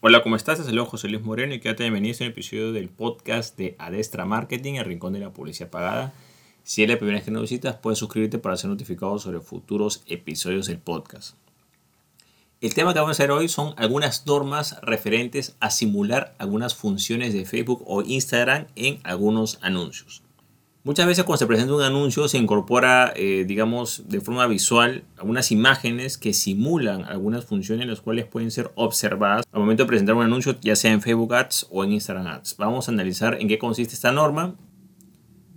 Hola, ¿cómo estás? Es el José Luis Moreno y quédate bienvenido a un episodio del podcast de Adestra Marketing, el rincón de la publicidad pagada. Si es la primera vez que nos visitas, puedes suscribirte para ser notificado sobre futuros episodios del podcast. El tema que vamos a hacer hoy son algunas normas referentes a simular algunas funciones de Facebook o Instagram en algunos anuncios. Muchas veces cuando se presenta un anuncio se incorpora, eh, digamos, de forma visual algunas imágenes que simulan algunas funciones las cuales pueden ser observadas al momento de presentar un anuncio, ya sea en Facebook Ads o en Instagram Ads. Vamos a analizar en qué consiste esta norma.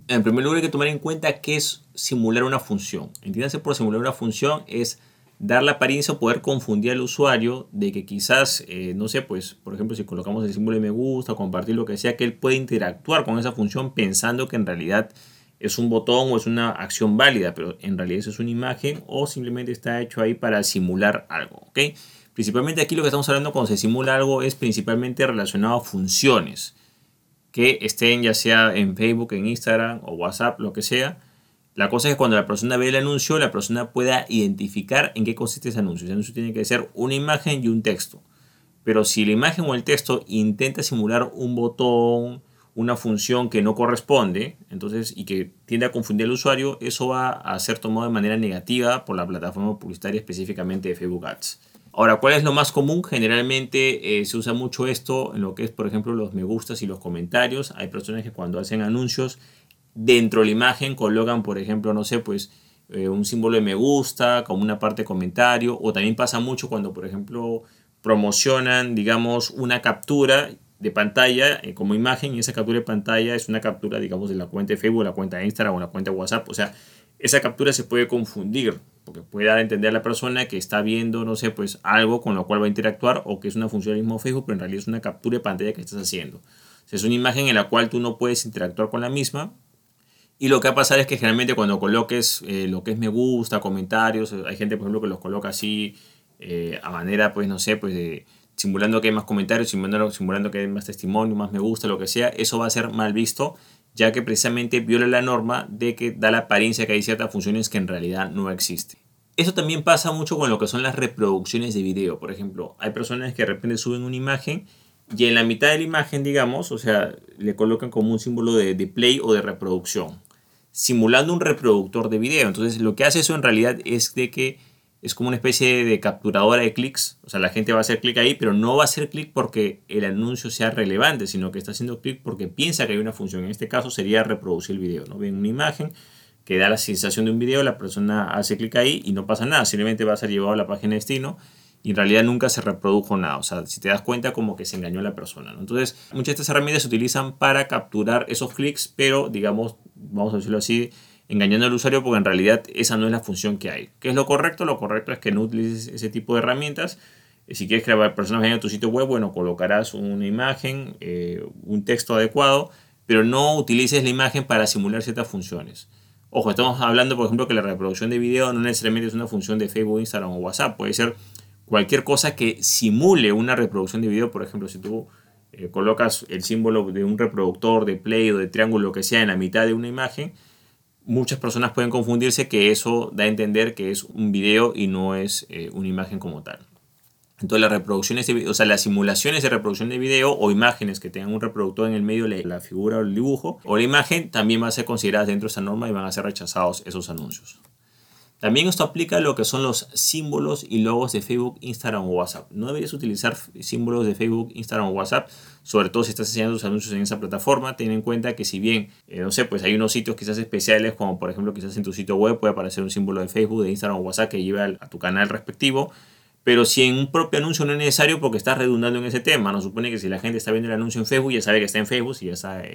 En primer lugar hay que tomar en cuenta qué es simular una función. Entiéndase por simular una función es dar la apariencia o poder confundir al usuario de que quizás, eh, no sé, pues, por ejemplo, si colocamos el símbolo de me gusta, compartir lo que sea, que él puede interactuar con esa función pensando que en realidad es un botón o es una acción válida, pero en realidad eso es una imagen o simplemente está hecho ahí para simular algo, ¿ok? Principalmente aquí lo que estamos hablando cuando se simula algo es principalmente relacionado a funciones que estén ya sea en Facebook, en Instagram o WhatsApp, lo que sea, la cosa es que cuando la persona ve el anuncio, la persona pueda identificar en qué consiste ese anuncio. Ese anuncio tiene que ser una imagen y un texto. Pero si la imagen o el texto intenta simular un botón, una función que no corresponde, entonces y que tiende a confundir al usuario, eso va a ser tomado de manera negativa por la plataforma publicitaria específicamente de Facebook Ads. Ahora, ¿cuál es lo más común? Generalmente eh, se usa mucho esto en lo que es, por ejemplo, los me gustas y los comentarios. Hay personas que cuando hacen anuncios dentro de la imagen colocan, por ejemplo, no sé, pues eh, un símbolo de me gusta, como una parte de comentario, o también pasa mucho cuando, por ejemplo, promocionan, digamos, una captura de pantalla eh, como imagen y esa captura de pantalla es una captura, digamos, de la cuenta de Facebook, la cuenta de Instagram o la cuenta de WhatsApp. O sea, esa captura se puede confundir porque puede dar a entender a la persona que está viendo, no sé, pues algo con lo cual va a interactuar o que es una función del mismo Facebook, pero en realidad es una captura de pantalla que estás haciendo. Es una imagen en la cual tú no puedes interactuar con la misma, y lo que va a pasar es que generalmente cuando coloques eh, lo que es me gusta, comentarios, hay gente por ejemplo que los coloca así eh, a manera, pues no sé, pues de simulando que hay más comentarios, simulando, simulando que hay más testimonio, más me gusta, lo que sea, eso va a ser mal visto, ya que precisamente viola la norma de que da la apariencia que hay ciertas funciones que en realidad no existen. Eso también pasa mucho con lo que son las reproducciones de video. Por ejemplo, hay personas que de repente suben una imagen y en la mitad de la imagen, digamos, o sea, le colocan como un símbolo de, de play o de reproducción simulando un reproductor de video. Entonces lo que hace eso en realidad es de que es como una especie de capturadora de clics. O sea, la gente va a hacer clic ahí, pero no va a hacer clic porque el anuncio sea relevante, sino que está haciendo clic porque piensa que hay una función. En este caso sería reproducir el video. ¿no? Ven una imagen que da la sensación de un video, la persona hace clic ahí y no pasa nada. Simplemente va a ser llevado a la página de destino y en realidad nunca se reprodujo nada. O sea, si te das cuenta, como que se engañó a la persona. Entonces, muchas de estas herramientas se utilizan para capturar esos clics, pero digamos, vamos a decirlo así, engañando al usuario porque en realidad esa no es la función que hay. ¿Qué es lo correcto? Lo correcto es que no utilices ese tipo de herramientas. Eh, si quieres que las personas vayan a tu sitio web, bueno, colocarás una imagen, eh, un texto adecuado, pero no utilices la imagen para simular ciertas funciones. Ojo, estamos hablando, por ejemplo, que la reproducción de video no necesariamente es una función de Facebook, Instagram o WhatsApp. Puede ser cualquier cosa que simule una reproducción de video, por ejemplo, si tú eh, colocas el símbolo de un reproductor de play o de triángulo, lo que sea, en la mitad de una imagen, muchas personas pueden confundirse que eso da a entender que es un video y no es eh, una imagen como tal. Entonces las reproducciones, de, o sea, las simulaciones de reproducción de video o imágenes que tengan un reproductor en el medio de la figura o el dibujo o la imagen también van a ser consideradas dentro de esa norma y van a ser rechazados esos anuncios. También esto aplica a lo que son los símbolos y logos de Facebook, Instagram o WhatsApp. No deberías utilizar símbolos de Facebook, Instagram o WhatsApp, sobre todo si estás haciendo tus anuncios en esa plataforma. Ten en cuenta que si bien, eh, no sé, pues hay unos sitios quizás especiales, como por ejemplo quizás en tu sitio web puede aparecer un símbolo de Facebook, de Instagram o WhatsApp que lleve a tu canal respectivo. Pero si en un propio anuncio no es necesario porque estás redundando en ese tema, nos supone que si la gente está viendo el anuncio en Facebook ya sabe que está en Facebook, si,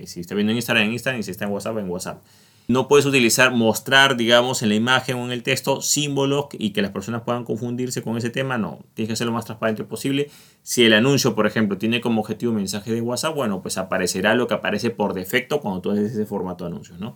si está viendo en Instagram en Instagram y si está en WhatsApp en WhatsApp. No puedes utilizar, mostrar, digamos, en la imagen o en el texto símbolos y que las personas puedan confundirse con ese tema. No, tienes que ser lo más transparente posible. Si el anuncio, por ejemplo, tiene como objetivo mensaje de WhatsApp, bueno, pues aparecerá lo que aparece por defecto cuando tú haces ese formato de anuncios, ¿no?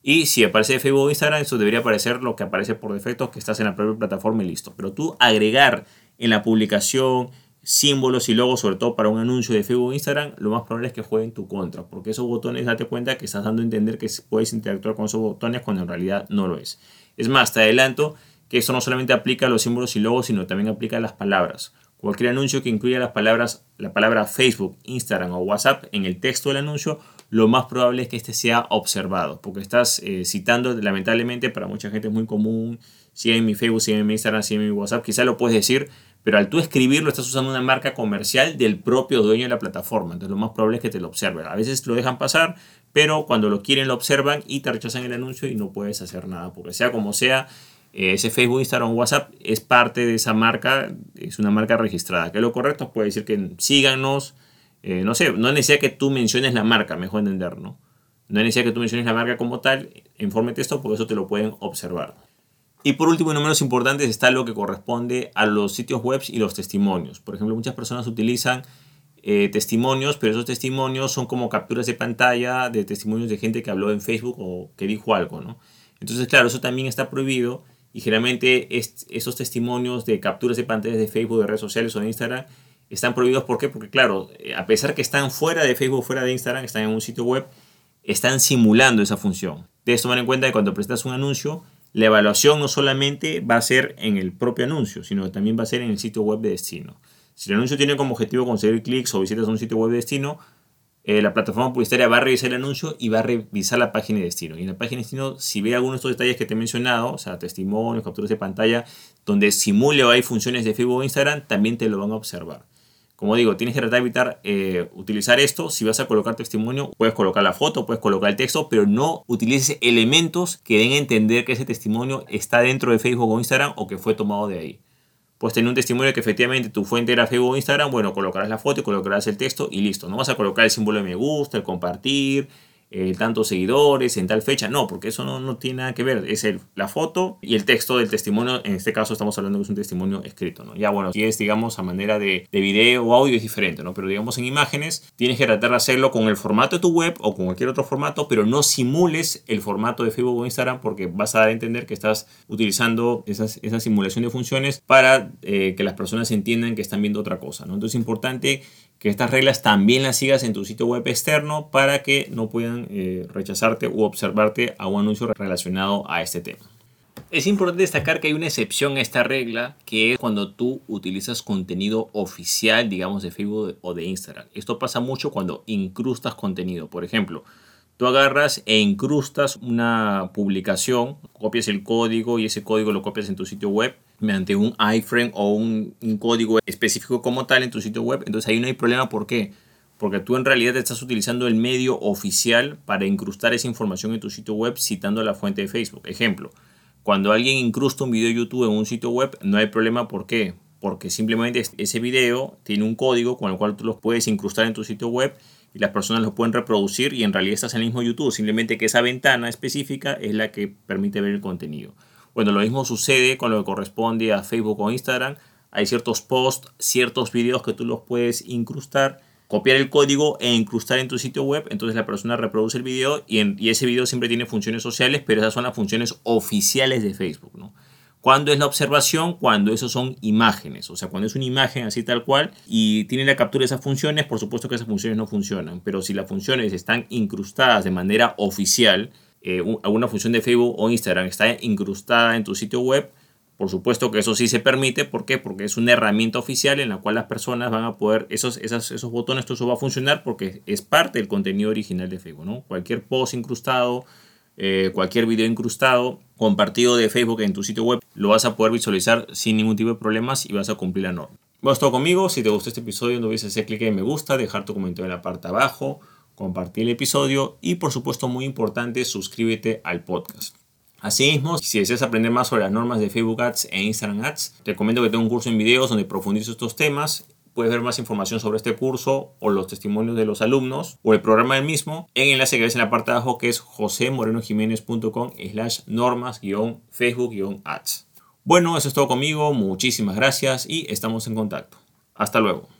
Y si aparece Facebook o Instagram, eso debería aparecer lo que aparece por defecto, que estás en la propia plataforma y listo. Pero tú agregar en la publicación, símbolos y logos, sobre todo para un anuncio de Facebook o Instagram, lo más probable es que juegue en tu contra, porque esos botones, date cuenta que estás dando a entender que puedes interactuar con esos botones cuando en realidad no lo es. Es más, te adelanto que esto no solamente aplica a los símbolos y logos, sino también aplica a las palabras. Cualquier anuncio que incluya las palabras, la palabra Facebook, Instagram o WhatsApp en el texto del anuncio, lo más probable es que este sea observado, porque estás eh, citando, lamentablemente, para mucha gente es muy común, si en mi Facebook, si en mi Instagram, si en mi WhatsApp, quizá lo puedes decir, pero al tú escribirlo estás usando una marca comercial del propio dueño de la plataforma, entonces lo más probable es que te lo observen. A veces lo dejan pasar, pero cuando lo quieren lo observan y te rechazan el anuncio y no puedes hacer nada, porque sea como sea, eh, ese Facebook, Instagram, WhatsApp es parte de esa marca, es una marca registrada. Que lo correcto puede decir que síganos, eh, no sé, no es necesario que tú menciones la marca, mejor entender, ¿no? No es necesario que tú menciones la marca como tal en de texto, porque eso te lo pueden observar. Y por último, y no menos importante, está lo que corresponde a los sitios web y los testimonios. Por ejemplo, muchas personas utilizan eh, testimonios, pero esos testimonios son como capturas de pantalla de testimonios de gente que habló en Facebook o que dijo algo, ¿no? Entonces, claro, eso también está prohibido y generalmente esos testimonios de capturas de pantallas de Facebook, de redes sociales o de Instagram están prohibidos. ¿Por qué? Porque claro, eh, a pesar que están fuera de Facebook, fuera de Instagram, están en un sitio web, están simulando esa función. Debes tomar en cuenta que cuando prestas un anuncio, la evaluación no solamente va a ser en el propio anuncio, sino que también va a ser en el sitio web de destino. Si el anuncio tiene como objetivo conseguir clics o visitas a un sitio web de destino, eh, la plataforma publicitaria va a revisar el anuncio y va a revisar la página de destino. Y en la página de destino, si ve algunos de estos detalles que te he mencionado, o sea, testimonios, capturas de pantalla, donde simule o hay funciones de Facebook o Instagram, también te lo van a observar. Como digo, tienes que tratar de evitar eh, utilizar esto. Si vas a colocar testimonio, puedes colocar la foto, puedes colocar el texto, pero no utilices elementos que den a entender que ese testimonio está dentro de Facebook o Instagram o que fue tomado de ahí pues tener un testimonio que efectivamente tu fuente era Facebook o Instagram, bueno, colocarás la foto y colocarás el texto y listo. No vas a colocar el símbolo de me gusta, el compartir, eh, tantos seguidores en tal fecha. No, porque eso no, no tiene nada que ver. Es el, la foto y el texto del testimonio. En este caso estamos hablando que es un testimonio escrito. ¿no? Ya bueno, si es, digamos, a manera de, de video o audio es diferente, ¿no? Pero digamos en imágenes tienes que tratar de hacerlo con el formato de tu web o con cualquier otro formato, pero no simules el formato de Facebook o Instagram porque vas a dar a entender que estás utilizando esas, esa simulación de funciones para eh, que las personas entiendan que están viendo otra cosa, ¿no? Entonces es importante que estas reglas también las sigas en tu sitio web externo para que no puedan eh, rechazarte u observarte a un anuncio relacionado a este tema. Es importante destacar que hay una excepción a esta regla, que es cuando tú utilizas contenido oficial, digamos, de Facebook o de Instagram. Esto pasa mucho cuando incrustas contenido. Por ejemplo, tú agarras e incrustas una publicación, copias el código y ese código lo copias en tu sitio web mediante un iframe o un, código específico como tal en tu sitio web, entonces ahí no hay problema. ¿Por qué? Porque tú en realidad estás utilizando el medio oficial para incrustar esa información en tu sitio web citando la fuente de Facebook. Ejemplo, cuando alguien incrusta un video de YouTube en un sitio web, no hay problema. ¿Por qué? Porque simplemente ese video tiene un código con el cual tú lo puedes incrustar en tu sitio web y las personas lo pueden reproducir y en realidad estás en el mismo YouTube. Simplemente que esa ventana específica es la que permite ver el contenido. Bueno, lo mismo sucede con lo que corresponde a Facebook o Instagram. Hay ciertos posts, ciertos videos que tú los puedes incrustar, copiar el código e incrustar en tu sitio web. Entonces la persona reproduce el video y, ese video siempre tiene funciones sociales, pero esas son las funciones oficiales de Facebook. ¿no? ¿Cuándo es la observación? Cuando eso son imágenes. O sea, cuando es una imagen así tal cual y tiene la captura de esas funciones, por supuesto que esas funciones no funcionan. Pero si las funciones están incrustadas de manera oficial, eh, alguna función de Facebook o Instagram está incrustada en tu sitio web, por supuesto que eso sí se permite. ¿Por qué? Porque es una herramienta oficial en la cual las personas van a poder, esos, esos botones, todo eso va a funcionar porque es parte del contenido original de Facebook. ¿no? Cualquier post incrustado, eh, cualquier video incrustado, compartido de Facebook en tu sitio web, lo vas a poder visualizar sin ningún tipo de problemas y vas a cumplir la norma. Bueno, todo conmigo. Si te gustó este episodio, no olvides hacer clic en me gusta, dejar tu comentario en la parte de abajo compartir el episodio y por supuesto muy importante suscríbete al podcast. Asimismo, si deseas aprender más sobre las normas de Facebook Ads e Instagram Ads, te recomiendo que tengo un curso en videos donde profundizo estos temas. Puedes ver más información sobre este curso o los testimonios de los alumnos o el programa del mismo en el enlace que ves en la parte de abajo que es josemorenojiménez.com slash normas-facebook-ads. Bueno, eso es todo conmigo, muchísimas gracias y estamos en contacto. Hasta luego.